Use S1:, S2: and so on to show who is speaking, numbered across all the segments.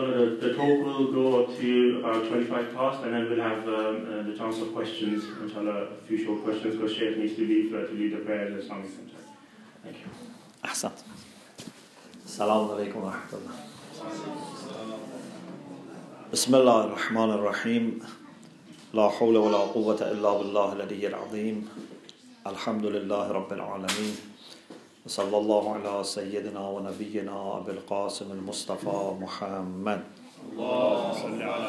S1: the, the talk will go up to uh, 25 past, and then we'll have um, uh, the chance for questions, which are a few short questions, because Sheikh needs to leave uh, to lead the prayer at the Islamic Center. Thank you.
S2: Ahsat. Assalamu alaikum wa rahmatullah. بسم الله الرحمن الرحيم لا حول ولا قوة إلا بالله العلي العظيم الحمد لله رب العالمين وصلى الله على سيدنا ونبينا أبي القاسم المصطفى محمد.
S3: اللهم صل على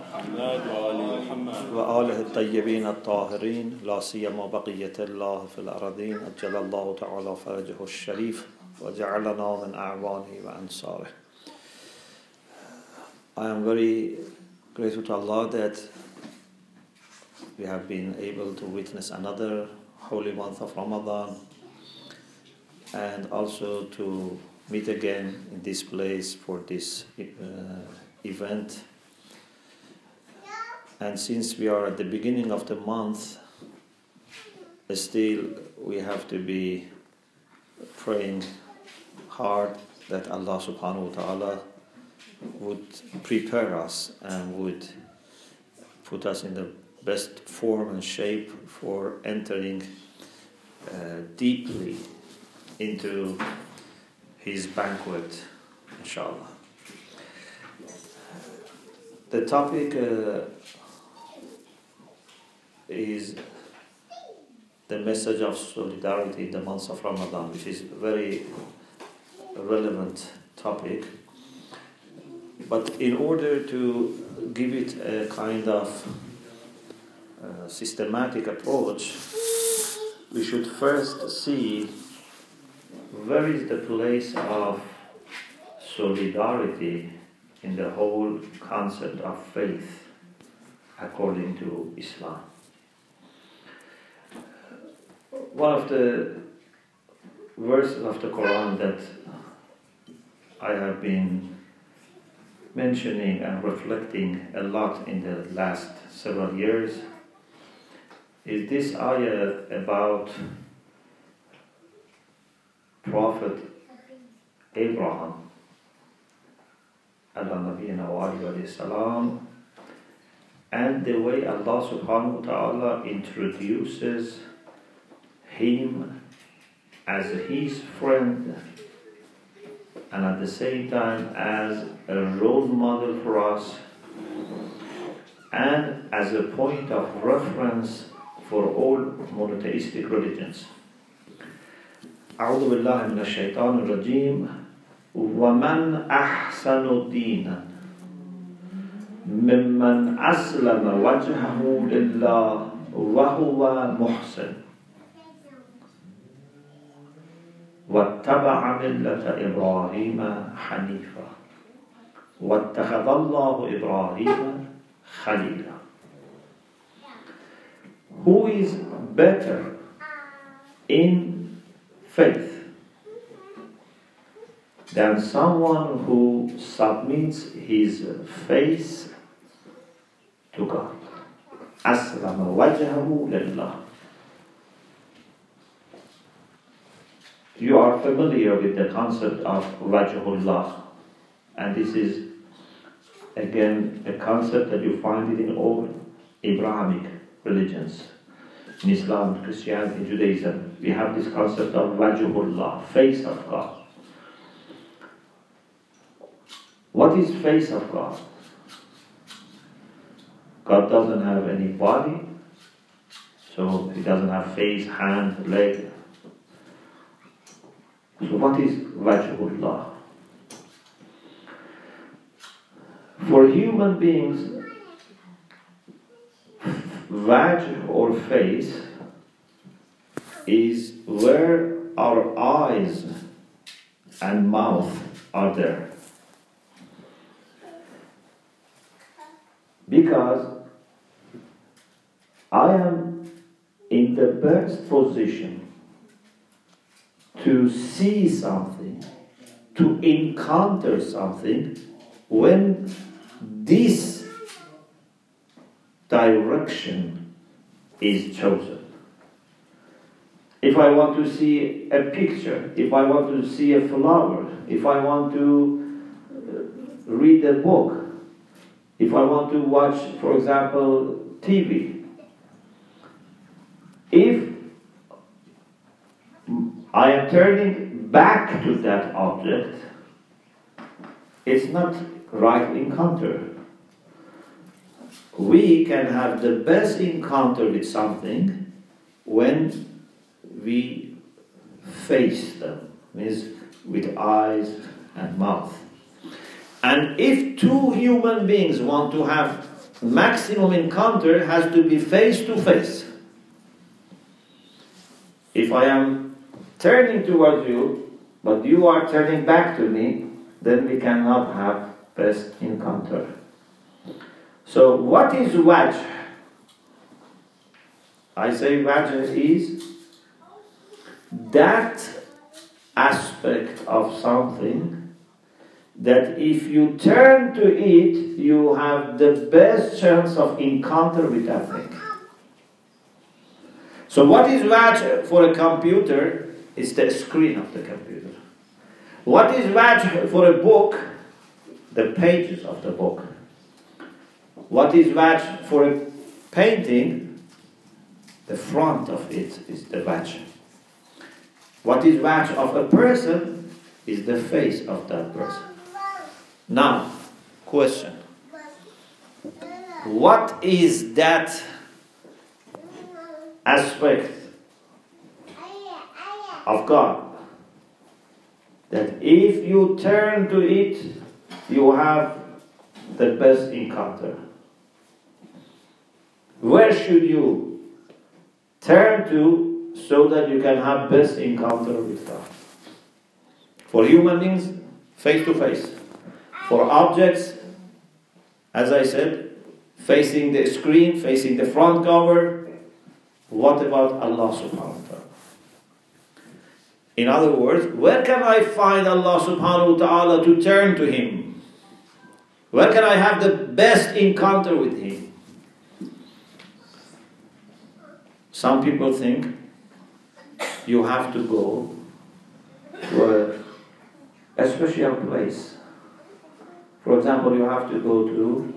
S3: محمد وآل محمد.
S2: وآله الطيبين الطاهرين لا سيما بقية الله في الأرضين أجل الله تعالى فرجه الشريف وجعلنا من أعوانه وأنصاره. I am very grateful to Allah that we have been able to witness another holy month of Ramadan. And also to meet again in this place for this uh, event. And since we are at the beginning of the month, still we have to be praying hard that Allah subhanahu wa ta'ala would prepare us and would put us in the best form and shape for entering uh, deeply into his banquet, inshallah. The topic uh, is the message of solidarity in the month of Ramadan, which is a very relevant topic. But in order to give it a kind of uh, systematic approach, we should first see where is the place of solidarity in the whole concept of faith according to Islam. One of the verses of the Quran that I have been mentioning and reflecting a lot in the last several years is this ayah about Prophet Abraham salam, and the way Allah subhanahu wa ta'ala introduces him as his friend and at the same time as a role model for us and as a point of reference for all monotheistic religions. أعوذ بالله من الشيطان الرجيم. ومن أحسن دينا ممن أسلم وجهه لله وهو محسن. واتبع ملة إبراهيم حنيفا. واتخذ الله إبراهيم خليلا. Who is better in faith than someone who submits his face to God? أسلم وجهه لله You are familiar with the concept of Wajhullah, and this is again a concept that you find it in all Abrahamic religions. In Islam, Christianity, Judaism, we have this concept of Wajhullah, face of God. What is face of God? God doesn't have any body, so he doesn't have face, hand, leg, so what is Wajhullah? For human beings, Wajh or face is where our eyes and mouth are there. Because I am in the best position to see something, to encounter something, when this direction is chosen. If I want to see a picture, if I want to see a flower, if I want to uh, read a book, if I want to watch, for example, TV, if I am turning back to that object, it's not right encounter. We can have the best encounter with something when we face them, means with eyes and mouth. And if two human beings want to have maximum encounter, has to be face to face. If I am turning towards you, but you are turning back to me, then we cannot have best encounter. So, what is wajh? I say wajh is that aspect of something that if you turn to it, you have the best chance of encounter with that thing. So, what is wajh for a computer is the screen of the computer. What is wajh for a book? The pages of the book. What is wajh for a painting? The front of it is the wajh. What is wajh of a person is the face of that person. Now, question. What is that aspect of God that if you turn to it, you have the best encounter? Where should you turn to so that you can have best encounter with God? For human beings, face to face. For objects, as I said, facing the screen, facing the front cover. What about Allah subhanahu wa ta'ala? In other words, where can I find Allah subhanahu wa ta'ala to turn to Him? Where can I have the best encounter with Him? Some people think you have to go to a special place. For example, you have to go to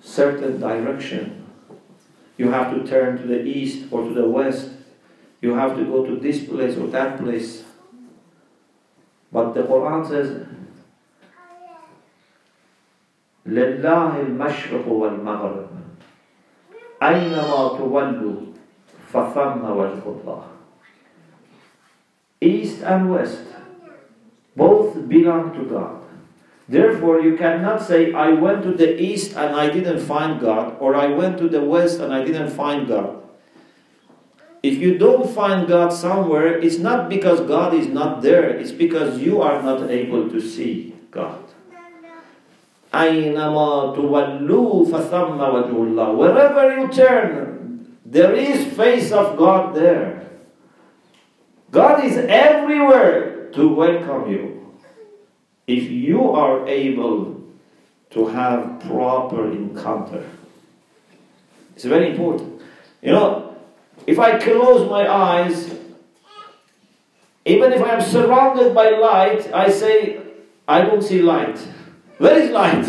S2: certain direction. You have to turn to the east or to the west. You have to go to this place or that place. But the Quran says, لله المشرق والمغرب أينما تولوا فثم وجه الله East and West both belong to God. Therefore, you cannot say, I went to the East and I didn't find God, or I went to the West and I didn't find God. If you don't find God somewhere, it's not because God is not there, it's because you are not able to see God. أينما تولوا فثم وجه الله. Wherever you turn, there is face of God there. God is everywhere to welcome you. If you are able to have proper encounter. It's very important. You know, if I close my eyes, even if I am surrounded by light, I say, I don't see light. Where is light?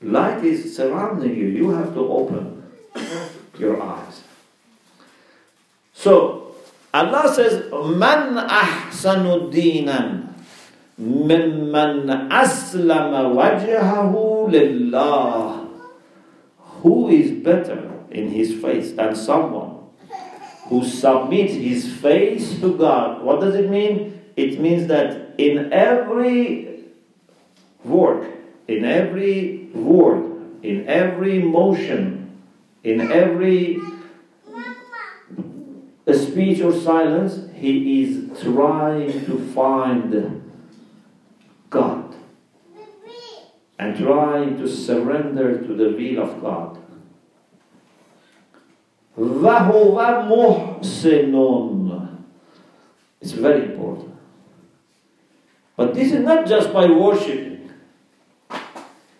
S2: Light is surrounding you. You have to open your eyes. So, Allah says, Man ahsanu dinan mimman aslama wajhahu lillah. Who is better in his face than someone who submits his face to God? What does it mean? It means that in every work, in every word, in every motion, in every speech or silence, he is trying to find God and trying to surrender to the will of God. وَهُوَ مُحْسِنٌ It's very important. But this is not just by worshiping.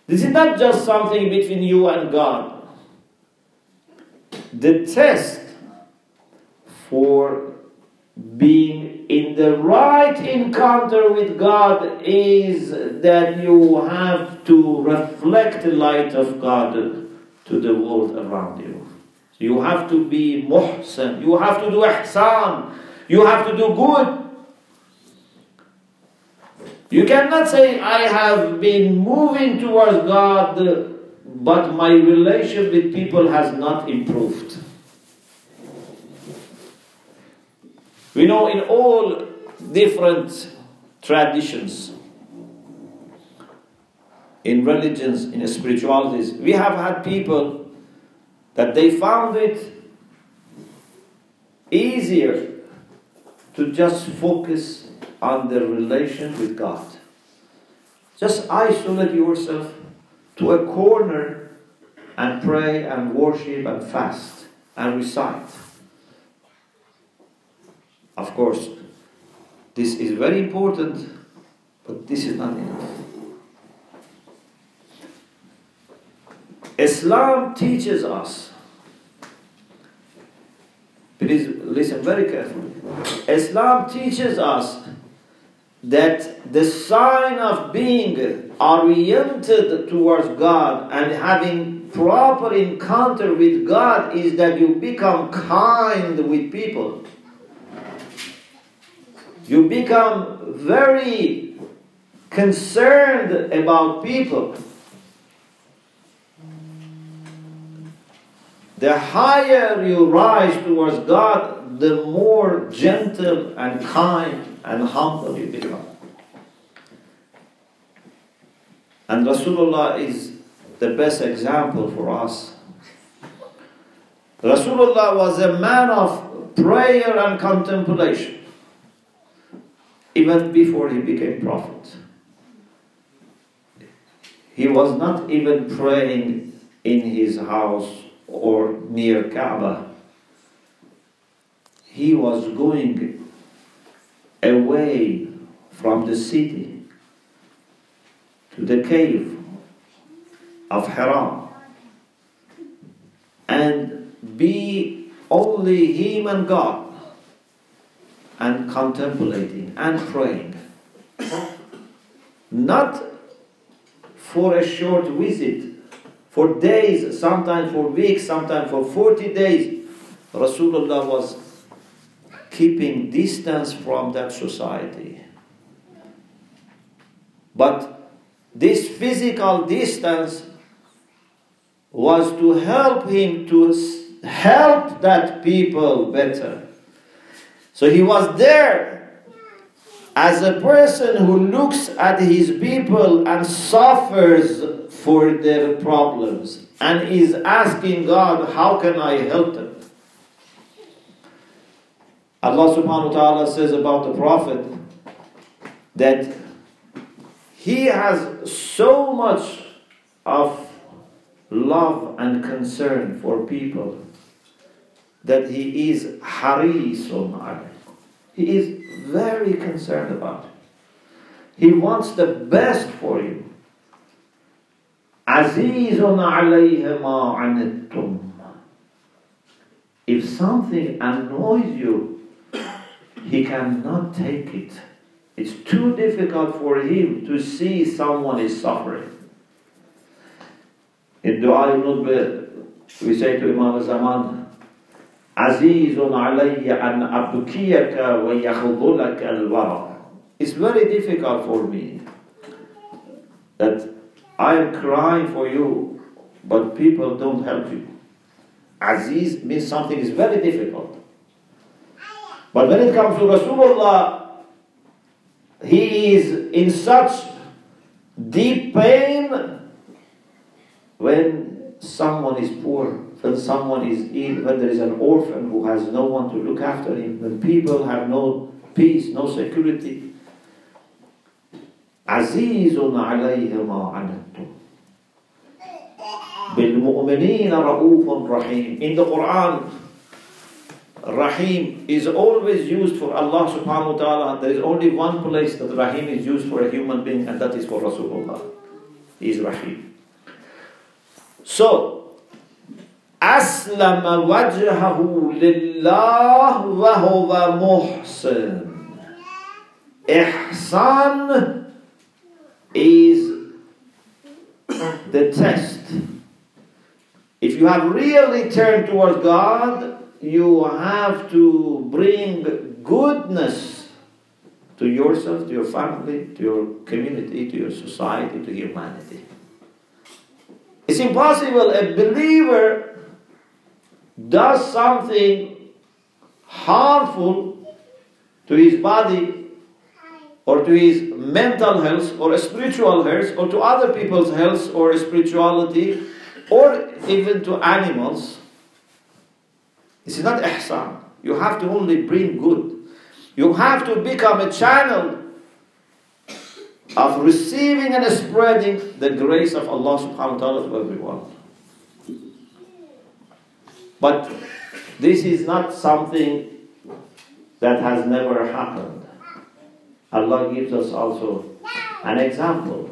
S2: This is not just something between you and God. The test for being in the right encounter with God is that you have to reflect the light of God to the world around you. You have to be muhsin, you have to do ihsan, you have to do good. You cannot say, I have been moving towards God, but my relationship with people has not improved. We know in all different traditions, in religions, in spiritualities, we have had people that they found it easier to just focus on their relation with God. Just isolate yourself to a corner and pray and worship and fast and recite. Of course, this is very important, but this is not enough. Islam teaches us, please listen very carefully. Islam teaches us that the sign of being oriented towards God and having proper encounter with God is that you become kind with people. You become very concerned about people. The higher you rise towards God, the more gentle and kind and humble you become. And Rasulullah is the best example for us. Rasulullah was a man of prayer and contemplation even before he became prophet. He was not even praying in his house or near Kaaba. He was going away from the city to the cave of Hira and be only him and God and contemplating and praying. Not for a short visit, for days, sometimes for weeks, sometimes for 40 days. Rasulullah was keeping distance from that society. But this physical distance was to help him to help that people better. So he was there as a person who looks at his people and suffers for their problems and is asking God, How can I help them? Allah subhanahu wa ta'ala says about the Prophet that he has so much of love and concern for people that he is harisun alayh. He is very concerned about it. He wants the best for you. Azizun. If something annoys you, he cannot take it. It's too difficult for him to see someone is suffering. In Dua ibn we say to Imam Zaman, عزيز علي أن أبكيك ويخذلك الورع. It's very difficult for me that I am crying for you, but people don't help you. Aziz means something is very difficult. But when it comes to Rasulullah, he is in such deep pain when someone is poor when someone is ill, when there is an orphan who has no one to look after him, when people have no peace, no security. عزيز عليه ما عنتم بالمؤمنين رؤوف رحيم In the Quran, Rahim is always used for Allah subhanahu wa ta'ala. There is only one place that Rahim is used for a human being, and that is for Rasulullah. He is Rahim. So, أسلم وجهه لله وهو محسن. Ihsan is the test. If you have really turned towards God, you have to bring goodness to yourself, to your family, to your community, to your society, to humanity. It's impossible a believer does something harmful to his body or to his mental health or spiritual health or to other people's health or spirituality or even to animals. This is not ihsan. You have to only bring good. You have to become a channel of receiving and spreading the grace of Allah subhanahu wa ta'ala to everyone. But this is not something that has never happened. Allah gives us also an example.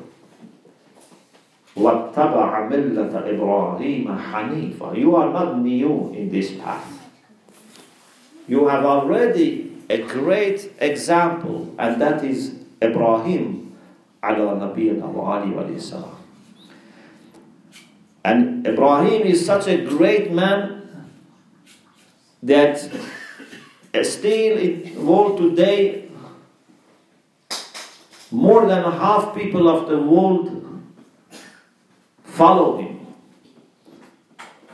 S2: وَاتَّبَعَ مِلَّةَ إِبْرَاهِيمَ حَنِيفًا You are not new in this path. You have already a great example, and that is Ibrahim ala nabiyina wa ali wa And Ibrahim is such a great man that still in the world today, more than half people of the world follow him.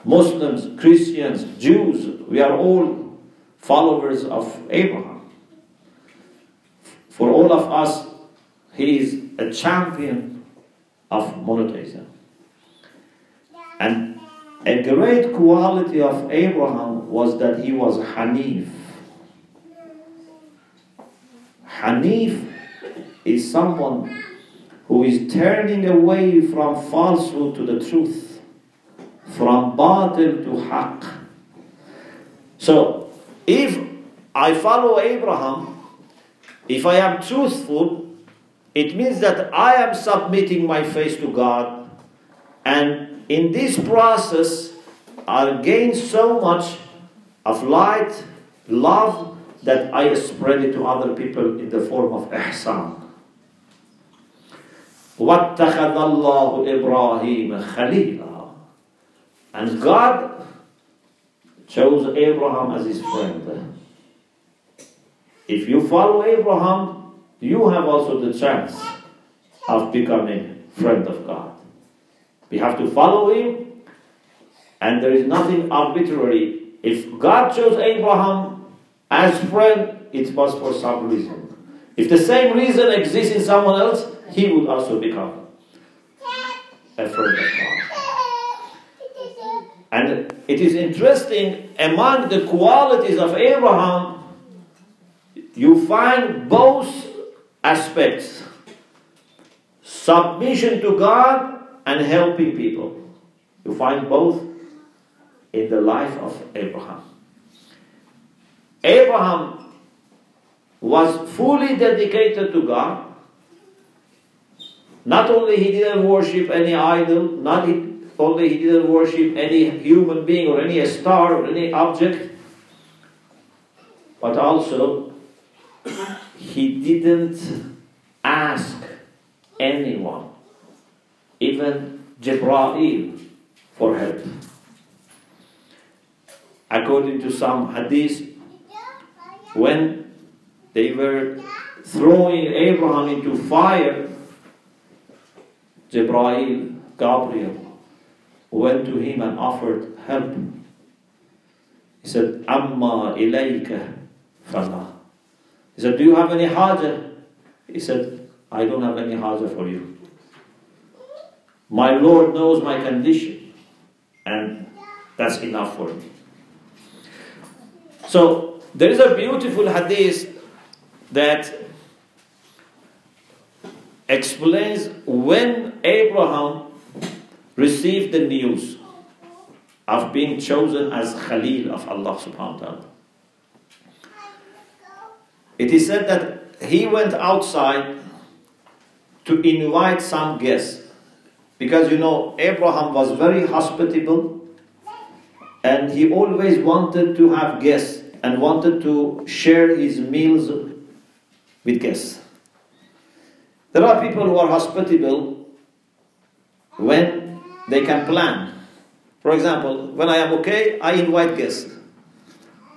S2: Muslims, Christians, Jews, we are all followers of Abraham. For all of us, he is a champion of monotheism. And a great quality of Abraham was that he was Hanif. Hanif is someone who is turning away from falsehood to the truth, from batil to haqq. So, if I follow Abraham, if I am truthful, it means that I am submitting my face to God, and in this process, I'll gain so much of light, love, that I spread it to other people in the form of ihsan. وَاتَّخَذَ اللَّهُ إِبْرَاهِيمَ خَلِيلًا And God chose Abraham as his friend. If you follow Abraham, you have also the chance of becoming friend of God. We have to follow him, and there is nothing arbitrary. if God chose Abraham as friend, it was for some reason. If the same reason exists in someone else, he would also become a friend of God. And it is interesting, among the qualities of Abraham, you find both aspects submission to God and helping people. You find both in the life of Abraham. Abraham was fully dedicated to God. Not only he didn't worship any idol, not only he didn't worship any human being or any star or any object, but also he didn't ask anyone, even Jibreel, for help. According to some hadith, when they were throwing Abraham into fire, Jibreel, Gabriel, went to him and offered help. He said, Amma ilayka fala. He said, Do you have any haja? He said, I don't have any haja for you. My Lord knows my condition, and that's enough for me. So, there is a beautiful hadith that explains when Abraham received the news of being chosen as Khalil of Allah subhanahu wa ta'ala. It is said that he went outside to invite some guests because you know Abraham was very hospitable and he always wanted to have guests and wanted to share his meals with guests. There are people who are hospitable when they can plan. For example, when I am okay, I invite guests.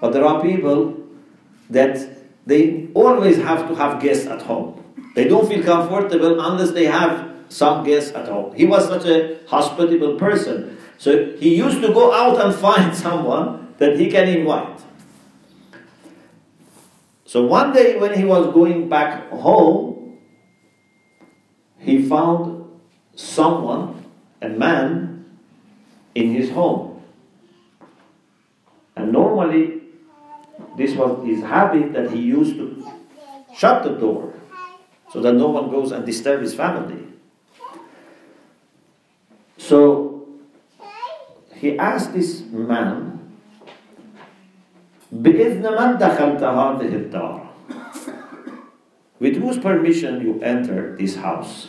S2: But there are people that they always have to have guests at home. They don't feel comfortable unless they have some guests at home. He was such a hospitable person. So he used to go out and find someone that he can invite. So one day when he was going back home, he found someone, a man, in his home. And normally, this was his habit that he used to shut the door so that no one goes and disturb his family. So he asked this man, بإذن من دخلت هذه الدار? With whose permission you entered this house?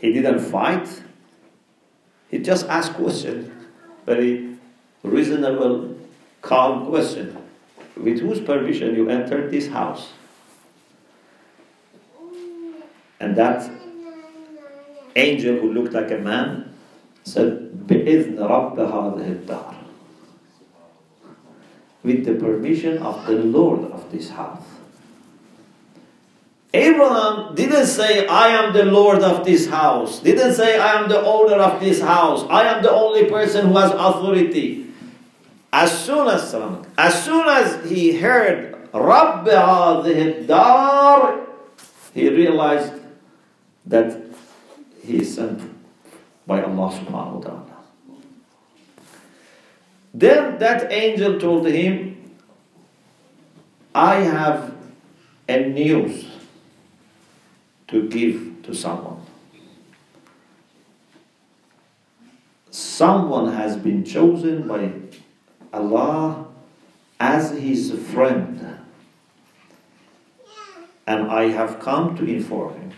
S2: He didn't fight. He just asked question, very reasonable, calm question. With whose permission you entered this house? And that angel who looked like a man said, بإذن رب هذه الدار. with the permission of the Lord of this house. Abraham didn't say, I am the Lord of this house. Didn't say, I am the owner of this house. I am the only person who has authority. As soon as, as soon as he heard Rabb dar, he realized that he is sent by Allah subhanahu wa ta'ala. Then that angel told him, I have a news to give to someone. Someone has been chosen by Allah as his friend, and I have come to inform him.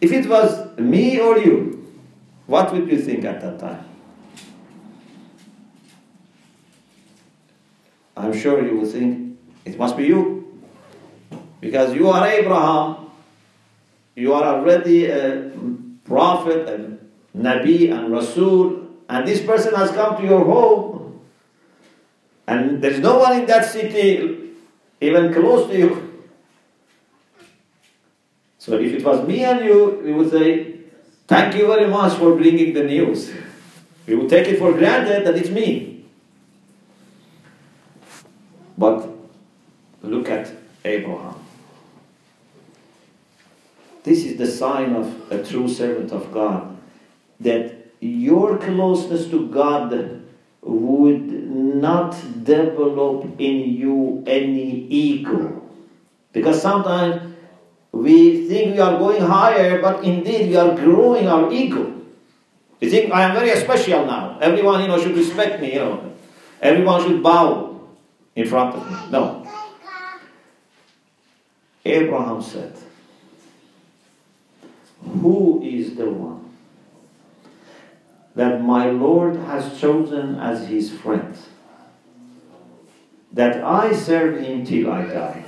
S2: If it was me or you, what would you think at that time? I'm sure you would think it must be you. Because you are Abraham, you are already a prophet and Nabi and Rasul, and this person has come to your home, and there's no one in that city even close to you. So if it was me and you, we would say, Thank you very much for bringing the news. We would take it for granted that it's me. But look at Abraham. This is the sign of a true servant of God that your closeness to God would not develop in you any ego. Because sometimes we think we are going higher, but indeed we are growing our ego. We think I am very special now. Everyone, you know, should respect me, you know. Everyone should bow in front of me. No. Abraham said, Who is the one that my Lord has chosen as his friend? That I serve him till I die.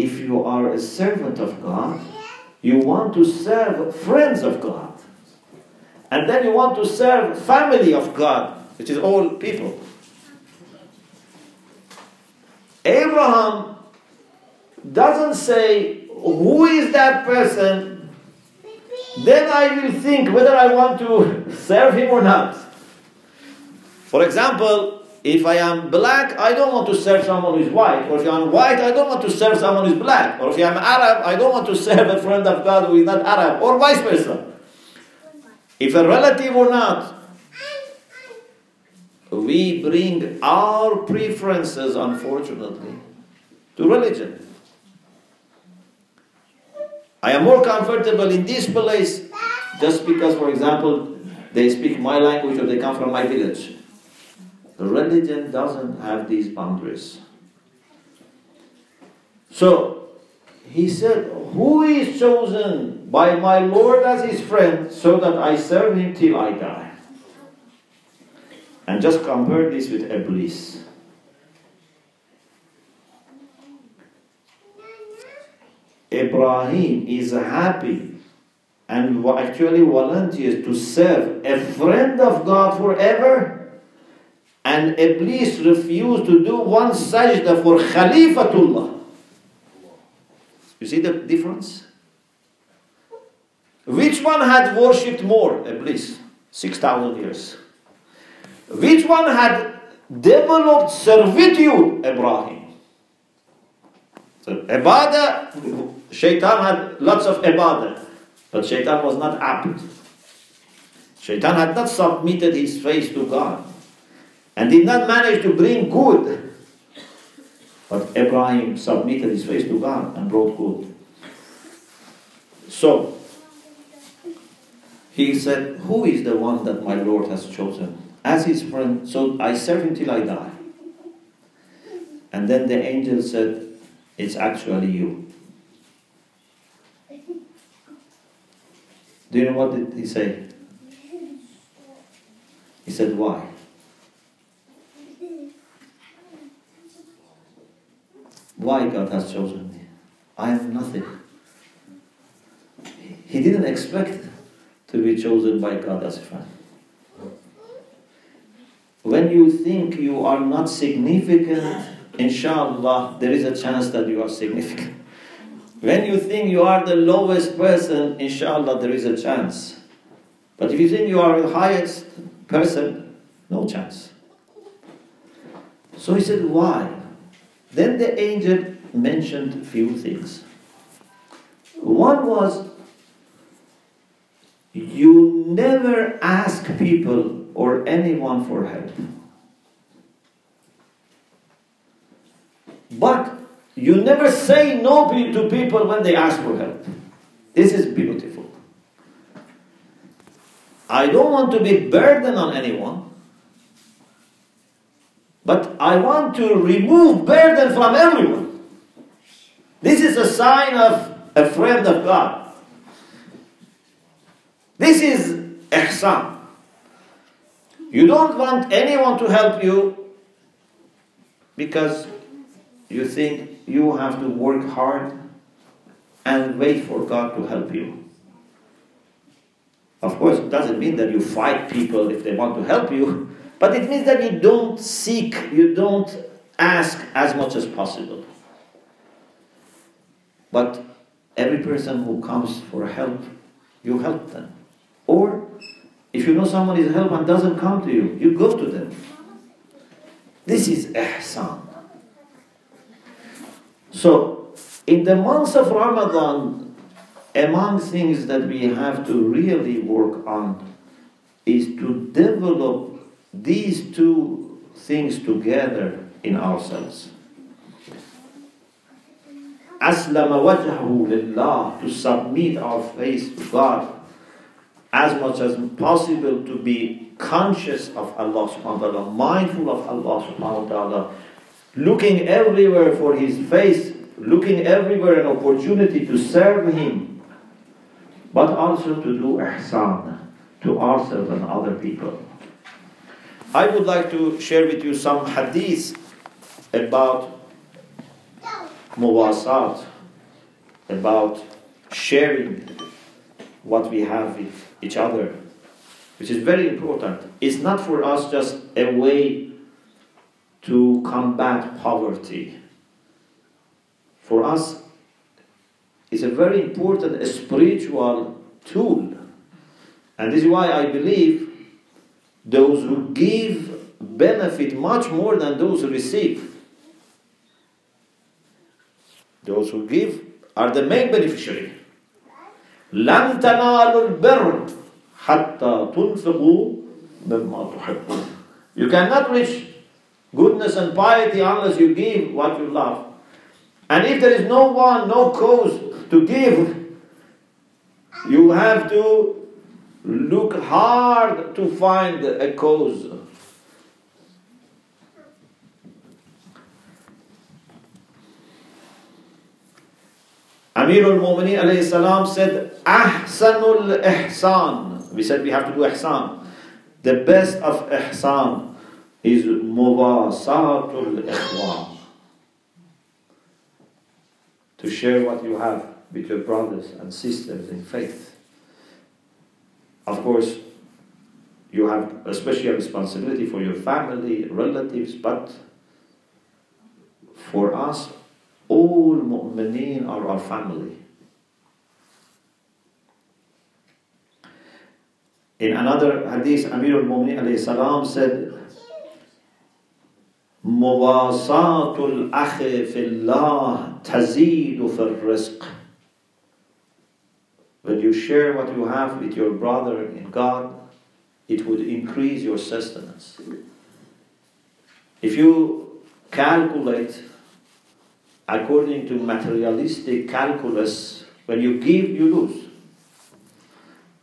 S2: if you are a servant of God, you want to serve friends of God. And then you want to serve family of God, which is all people. Abraham doesn't say, Who is that person? Then I will think whether I want to serve him or not. For example, if I am black, I don't want to serve someone who is white. Or if I am white, I don't want to serve someone who is black. Or if I am Arab, I don't want to serve a friend of God who is not Arab. Or vice versa. If a relative or not, we bring our preferences, unfortunately, to religion. I am more comfortable in this place just because, for example, they speak my language or they come from my village. Religion doesn't have these boundaries. So he said, Who is chosen by my Lord as his friend so that I serve him till I die? And just compare this with Iblis. Ibrahim is happy and actually volunteers to serve a friend of God forever. And Iblis refused to do one sajda for Khalifatullah. You see the difference? Which one had worshipped more? Iblis, 6,000 years. Which one had developed servitude? Ibrahim. So, ibadah, shaitan had lots of ibadah, but shaitan was not abd. Shaitan had not submitted his face to God and did not manage to bring good but Abraham submitted his face to God and brought good. So, he said, Who is the one that my Lord has chosen? As his friend, so I serve him till I die. And then the angel said, It's actually you. Do you know what did he say? He said, Why? Why God has chosen me. I am nothing. He didn't expect to be chosen by God as a friend. When you think you are not significant, inshallah, there is a chance that you are significant. When you think you are the lowest person, inshallah, there is a chance. But if you think you are the highest person, no chance. So he said, Why? Then the angel mentioned a few things. One was you never ask people or anyone for help. But you never say no to people when they ask for help. This is beautiful. I don't want to be burden on anyone. But I want to remove burden from everyone. This is a sign of a friend of God. This is ihsan. You don't want anyone to help you because you think you have to work hard and wait for God to help you. Of course, it doesn't mean that you fight people if they want to help you. But it means that you don't seek, you don't ask as much as possible. But every person who comes for help, you help them. Or if you know someone is help and doesn't come to you, you go to them. This is ihsan. So, in the months of Ramadan, among things that we have to really work on is to develop these two things together in ourselves. Aslama wajhahu lillah, to submit our face to God as much as possible to be conscious of Allah subhanahu wa ta'ala, mindful of Allah subhanahu wa ta'ala, looking everywhere for His face, looking everywhere an opportunity to serve Him, but also to do ihsan to ourselves and other people. I would like to share with you some hadith about muwasat, about sharing what we have with each other, which is very important. It's not for us just a way to combat poverty. For us, it's a very important spiritual tool. And this is why I believe those who give benefit much more than those who receive. Those who give are the main beneficiary. لن تنالوا البر حتى تنفقوا مما تحبون. You cannot reach goodness and piety unless you give what you love. And if there is no one, no cause to give, you have to look hard to find a cause. Amir al-Mu'mineen alayhi salam said, Ahsanul ihsan. We said we have to do ihsan. The best of ihsan is muwasatul ikhwan. To share what you have with your brothers and sisters in faith. Of course, you have a special responsibility for your family, relatives, but for us, all mu'mineen are our family. In another hadith, Amir al-Mu'mineen salam said, مواصاة الأخ في الله تزيد في الرزق when you share what you have with your brother in God, it would increase your sustenance. If you calculate according to materialistic calculus, when you give, you lose.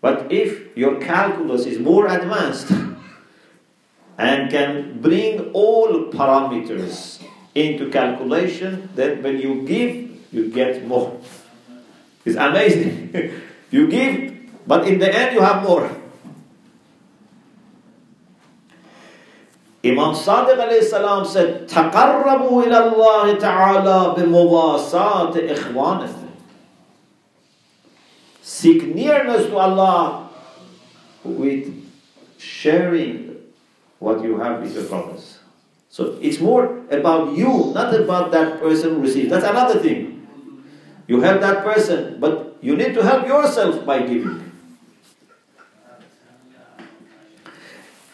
S2: But if your calculus is more advanced and can bring all parameters into calculation, then when you give, you get more. It's amazing. you give, but in the end, you have more. Imam Sadiq alayhi salam said, تقربوا إلى الله تعالى بمواساة إخوانكم. Seek nearness to Allah with sharing what you have with your brothers. So it's more about you, not about that person who receives. That's another thing. You help that person, but you need to help yourself by giving.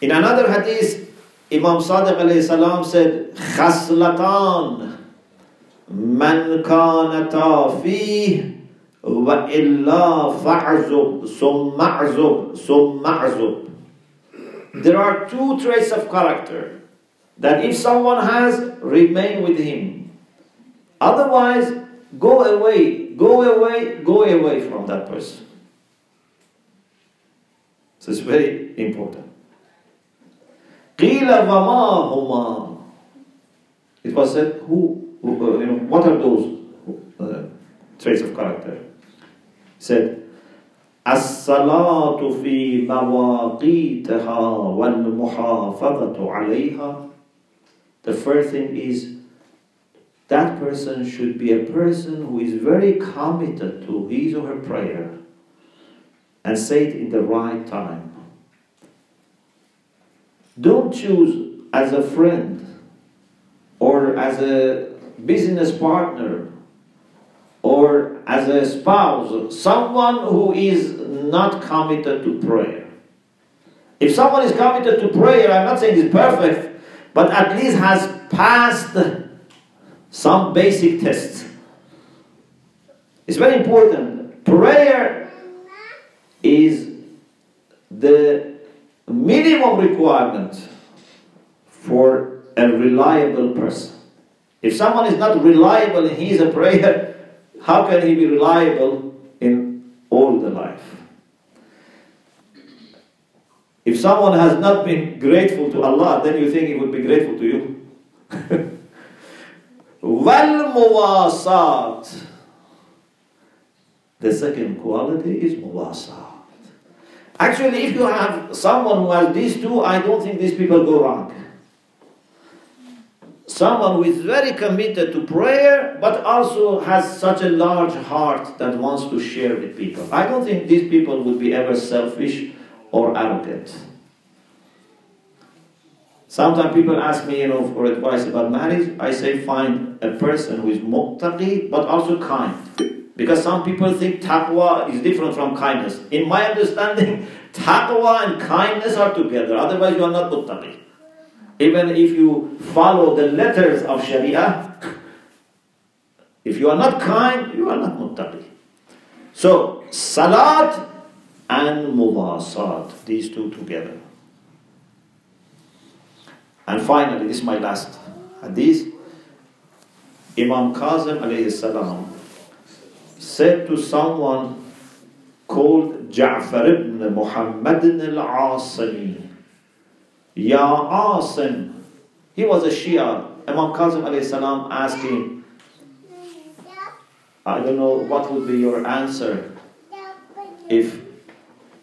S2: In another hadith, Imam Sadiq alayhi salam said, خَصْلَتَانِ مَنْ كَانَتَا فِيهِ وَإِلَّا فَعْزُبْ ثُمَّ أَعْزُبْ ثُمَّ أَعْزُبْ There are two traits of character that if someone has, remain with him. Otherwise, go away, go away, go away from that person. So it's very important. قِيلَ وَمَا هُمَا It was said, who, who you know, what are those uh, traits of character? said, الصلاة في مواقيتها والمحافظة عليها The first thing is that person should be a person who is very committed to his or her prayer and say it in the right time. Don't choose as a friend or as a business partner or as a spouse someone who is not committed to prayer. If someone is committed to prayer, I'm not saying he's perfect, but at least has passed some basic tests. It's very important. Prayer is the minimum requirement for a reliable person. If someone is not reliable and he is a prayer, how can he be reliable in all the life? If someone has not been grateful to Allah, then you think he would be grateful to you. Wal muwasat. The second quality is muwasat. Actually, if you have someone who has these two, I don't think these people go wrong someone who is very committed to prayer but also has such a large heart that wants to share with people. I don't think these people would be ever selfish or arrogant. Sometimes people ask me, you know, for advice about marriage. I say find a person who is muttaqi but also kind. Because some people think taqwa is different from kindness. In my understanding, taqwa and kindness are together. Otherwise, you are not muttaqi. Even if you follow the letters of Sharia, if you are not kind, you are not muttaqi. So, salat and muwasat, these two together. And finally, this is my last hadith. Imam Kazim alayhi salam said to someone called Ja'far ibn Muhammad al-Asimi, Ya Asim. He was a Shia. Imam Kazim alayhi salam asked him, I don't know what would be your answer if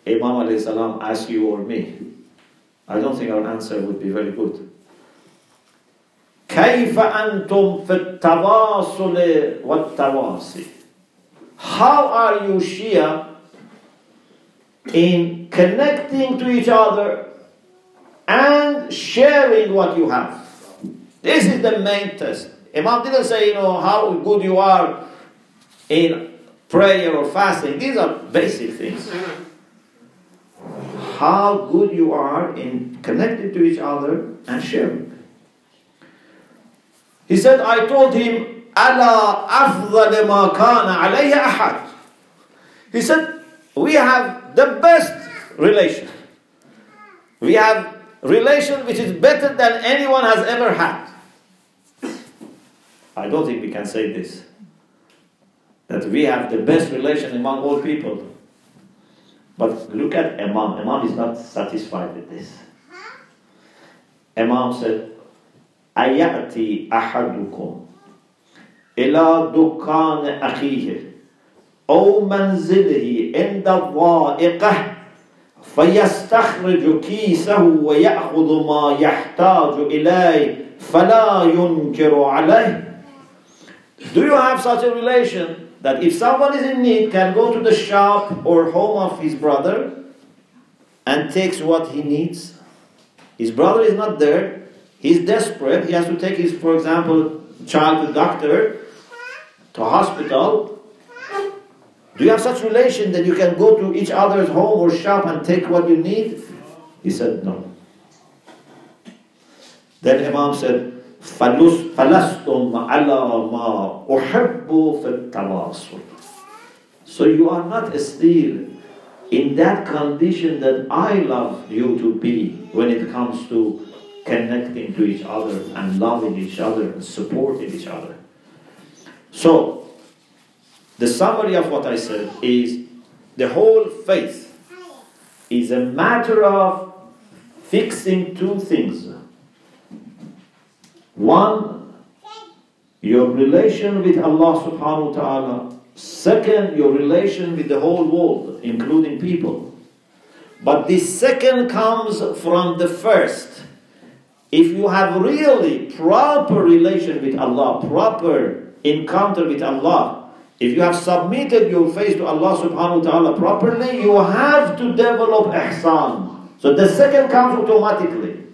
S2: Imam alayhi salam asked you or me. I don't think our answer would be very good. كيف أنتم في التواصل والتواصي How are you Shia in connecting to each other and sharing what you have? This is the main test. Imam didn't say, you know, how good you are in prayer or fasting. These are basic things. How good you are in connecting to each other and sharing. He said, I told him, ألا أفضل ما كان عليه أحد. He said, we have the best relation. We have relation which is better than anyone has ever had. I don't think we can say this. That we have the best relation among all people. But look at Imam. Imam is not satisfied with this. Imam said, أيأتي أحدكم إلى دكان أخيه أو منزله عند الضائقة فيستخرج كيسه ويأخذ ما يحتاج إليه فلا ينكر عليه Do you have such a relation that if someone is in need can go to the shop or home of his brother and takes what he needs? His brother is not there, He's desperate. He has to take his, for example, child to doctor, to hospital. Do you have such relation that you can go to each other's home or shop and take what you need? He said, no. Then Imam said, فَلَسْتُمْ عَلَى مَا أُحِبُّ فِي التَّوَاصُلِ So you are not still in that condition that I love you to be when it comes to connecting to each other and loving each other and supporting each other. So, the summary of what I said is the whole faith is a matter of fixing two things. One, your relation with Allah subhanahu wa ta'ala. Second, your relation with the whole world, including people. But this second comes from the first. If you have really proper relation with Allah, proper encounter with Allah, if you have submitted your face to Allah subhanahu wa ta'ala properly, you have to develop ihsan. So the second comes automatically.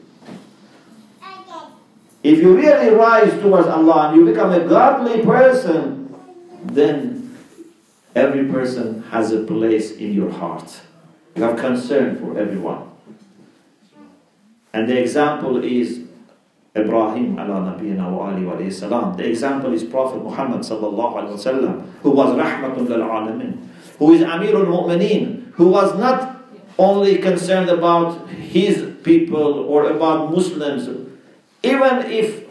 S2: If you really rise towards Allah and you become a godly person, then every person has a place in your heart. You have concern for everyone. And the example is Ibrahim ala salam. The example is Prophet Muhammad sallallahu wasallam, who was rahmatun lil alamin, who is Amirul Mu'mineen, who was not only concerned about his people or about Muslims. Even if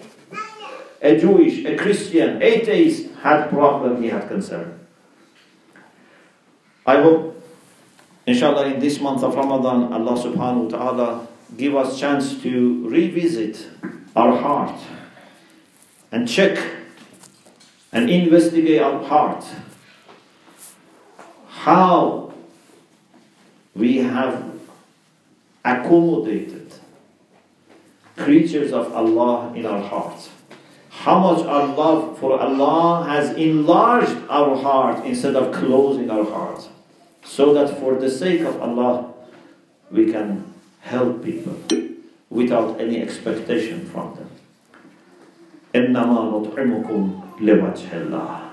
S2: a Jewish, a Christian, atheist had problem, he had concern. I hope, inshallah, in this month of Ramadan, Allah subhanahu wa ta'ala give us chance to revisit our heart and check and investigate our heart how we have accommodated creatures of Allah in our heart. How much our love for Allah has enlarged our heart instead of closing our heart. So that for the sake of Allah, we can help people without any expectation from them. إِنَّمَا نُطْعِمُكُمْ لِوَجْهِ اللَّهِ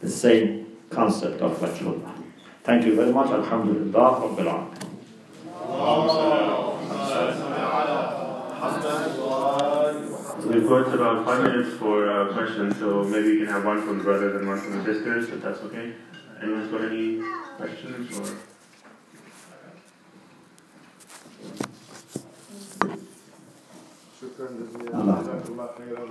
S2: The same concept of wajhullah. Thank you very much. Alhamdulillah Rabbil
S1: We've got about five minutes for uh, questions, so maybe we can have one from the brothers and one from the sisters, if that's okay. Anyone's got any questions or?
S4: شكرا جزيلا. جزاك الله خيرا.